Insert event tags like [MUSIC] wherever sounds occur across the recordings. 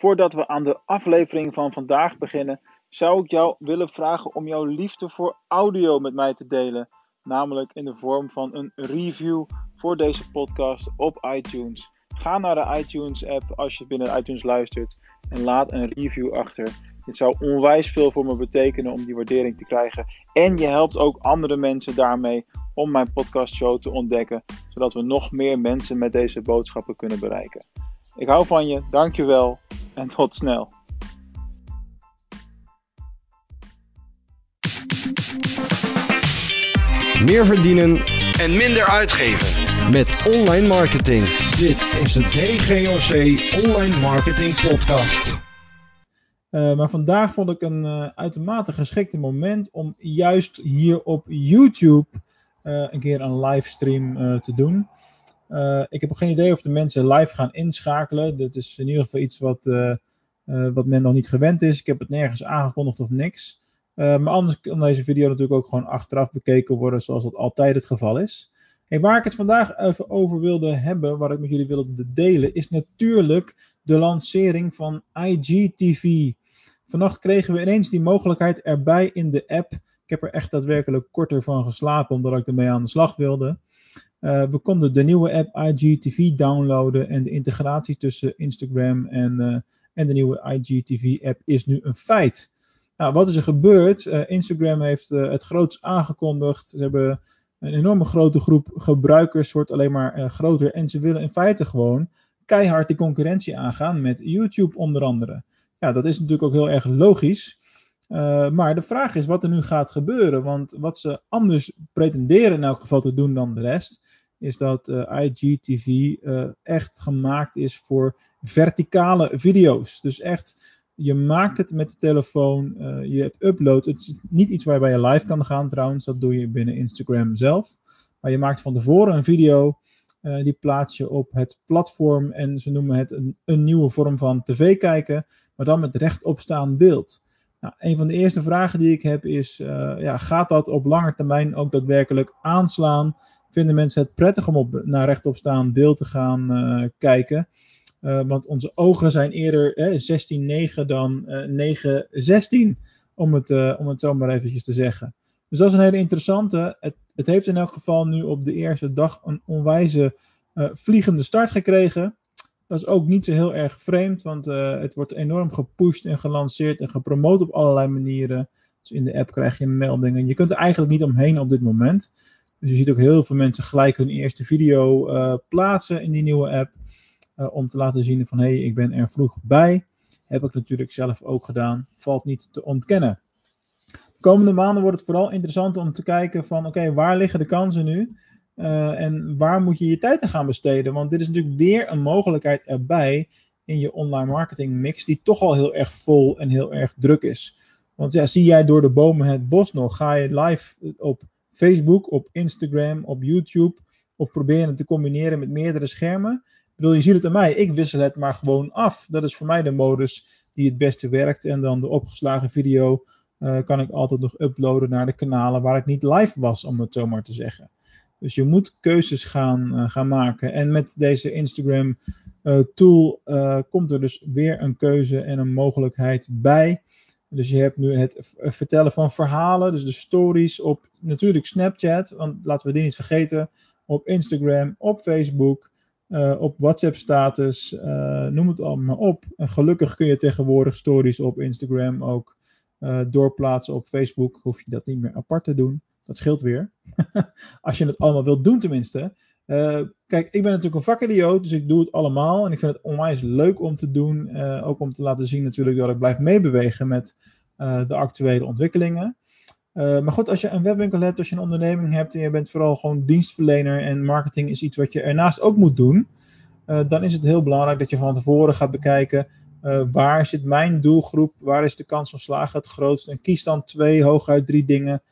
Voordat we aan de aflevering van vandaag beginnen, zou ik jou willen vragen om jouw liefde voor audio met mij te delen. Namelijk in de vorm van een review voor deze podcast op iTunes. Ga naar de iTunes-app als je binnen iTunes luistert en laat een review achter. Dit zou onwijs veel voor me betekenen om die waardering te krijgen. En je helpt ook andere mensen daarmee om mijn podcastshow te ontdekken, zodat we nog meer mensen met deze boodschappen kunnen bereiken. Ik hou van je, dankjewel en tot snel. Meer verdienen en minder uitgeven. met online marketing. Dit is de DGOC Online Marketing Podcast. Uh, maar vandaag vond ik een uh, uitermate geschikte moment om juist hier op YouTube uh, een keer een livestream te doen. Ik heb geen idee of de mensen live gaan inschakelen. Dat is in ieder geval iets wat, wat men nog niet gewend is. Ik heb het nergens aangekondigd of niks. maar anders kan deze video natuurlijk ook gewoon achteraf bekeken worden, zoals dat altijd het geval is. Waar ik het vandaag even over wilde hebben, waar ik met jullie wilde delen, is natuurlijk de lancering van IGTV. Vannacht kregen we ineens die mogelijkheid erbij in de app. Ik heb er echt daadwerkelijk korter van geslapen, omdat ik ermee aan de slag wilde. Uh, we konden de nieuwe app IGTV downloaden en de integratie tussen Instagram en, uh, en de nieuwe IGTV-app is nu een feit. Nou, wat is er gebeurd? Uh, Instagram heeft het groots aangekondigd. Ze hebben een enorme grote groep gebruikers, wordt alleen maar groter. En ze willen in feite gewoon keihard die concurrentie aangaan met YouTube onder andere. Ja, dat is natuurlijk ook heel erg logisch. Uh, maar de vraag is wat er nu gaat gebeuren. Want wat ze anders pretenderen in elk geval te doen dan de rest, is dat uh, IGTV uh, echt gemaakt is voor verticale video's. Dus echt, je maakt het met de telefoon, je hebt upload. Het is niet iets waarbij je live kan gaan trouwens, dat doe je binnen Instagram zelf. Maar je maakt van tevoren een video, die plaats je op het platform en ze noemen het een, een nieuwe vorm van tv kijken maar dan met rechtopstaand beeld. Nou, een van de eerste vragen die ik heb is, uh, ja, gaat dat op lange termijn ook daadwerkelijk aanslaan? Vinden mensen het prettig om op, naar rechtopstaand beeld te gaan uh, kijken? Uh, want onze ogen zijn eerder 16-9 dan 9-16, om, het, om het zo maar eventjes te zeggen. Dus dat is een hele interessante. Het, het heeft in elk geval nu op de eerste dag een onwijze vliegende start gekregen. Dat is ook niet zo heel erg vreemd, want uh, het wordt enorm gepusht en gelanceerd en gepromoot op allerlei manieren. Dus in de app krijg je meldingen. Je kunt er eigenlijk niet omheen op dit moment. Dus je ziet ook heel veel mensen gelijk hun eerste video uh, plaatsen in die nieuwe app. Uh, om te laten zien van hé, hey, ik ben er vroeg bij. Heb ik natuurlijk zelf ook gedaan. Valt niet te ontkennen. De komende maanden wordt het vooral interessant om te kijken van oké, waar liggen de kansen nu? Uh, en waar moet je je tijd aan gaan besteden? Want dit is natuurlijk weer een mogelijkheid erbij in je online marketing mix, die toch al heel erg vol en heel erg druk is. Want ja, zie jij door de bomen het bos nog? Ga je live op Facebook, op Instagram, op YouTube, of probeer je het te combineren met meerdere schermen? Ik bedoel, je ziet het aan mij, ik wissel het maar gewoon af. Dat is voor mij de modus die het beste werkt. En dan de opgeslagen video uh, kan ik altijd nog uploaden naar de kanalen waar ik niet live was, om het zo maar te zeggen. Dus je moet keuzes gaan, uh, gaan maken. En met deze Instagram uh, tool uh, komt er dus weer een keuze en een mogelijkheid bij. Dus je hebt nu het vertellen van verhalen, dus de stories op natuurlijk Snapchat, want laten we die niet vergeten, op Instagram, op Facebook, op WhatsApp status, noem het allemaal op. En gelukkig kun je tegenwoordig stories op Instagram ook doorplaatsen op Facebook, hoef je dat niet meer apart te doen. Dat scheelt weer. [LAUGHS] Als je het allemaal wilt doen tenminste. Uh, kijk, ik ben natuurlijk een vakidioot, dus ik doe het allemaal. En ik vind het onwijs leuk om te doen. Uh, ook om te laten zien natuurlijk dat ik blijf meebewegen met uh, de actuele ontwikkelingen. maar goed, als je een webwinkel hebt, als je een onderneming hebt en je bent vooral gewoon dienstverlener en marketing is iets wat je ernaast ook moet doen. dan is het heel belangrijk dat je van tevoren gaat bekijken waar zit mijn doelgroep, waar is de kans van slagen het grootst. En kies dan twee, hooguit drie dingen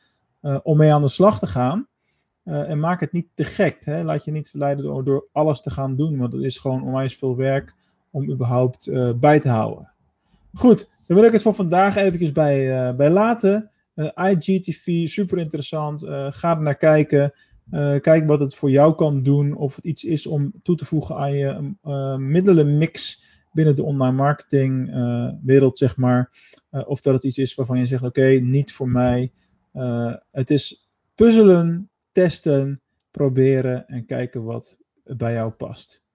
uh, om mee aan de slag te gaan. Uh, en maak het niet te gek. Hè? Laat je niet verleiden door, alles te gaan doen. Want het is gewoon onwijs veel werk om überhaupt uh, bij te houden. Goed, dan wil ik het voor vandaag eventjes bij, bij laten. IGTV, super interessant. ga er naar kijken. kijk wat het voor jou kan doen. Of het iets is om toe te voegen aan je middelenmix binnen de online marketing uh, wereld, zeg maar. Of dat het iets is waarvan je zegt, oké, niet voor mij. Eh, het is puzzelen, testen, proberen en kijken wat bij jou past.